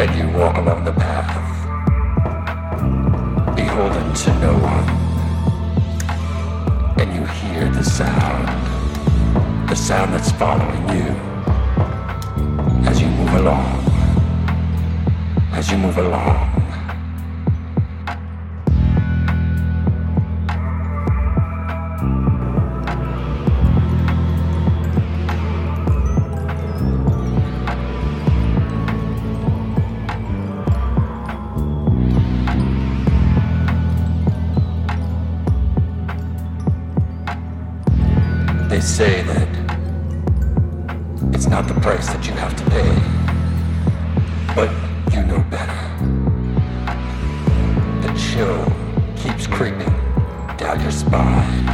and you walk along the path, beholden to no one, and you hear the sound, the sound that's following you as you move along, as you move along. They say that it's not the price that you have to pay, but you know better. The chill keeps creeping down your spine,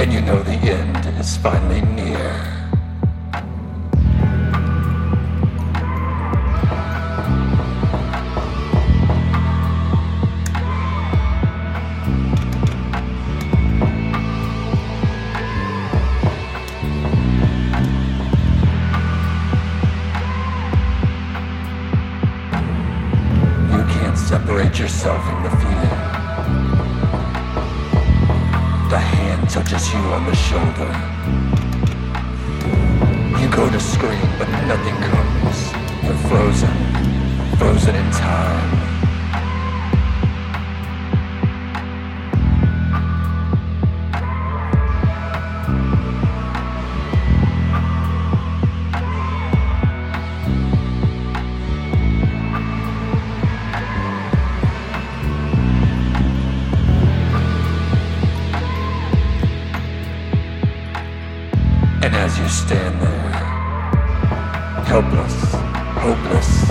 and you know the end is finally near. Separate yourself from the feeling. The hand touches you on the shoulder. You go to scream, but nothing comes. You're frozen, frozen in time. And as you stand there, helpless, hopeless,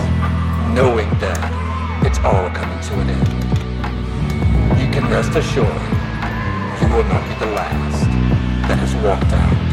knowing that it's all coming to an end, you can rest assured you will not be the last that has walked path.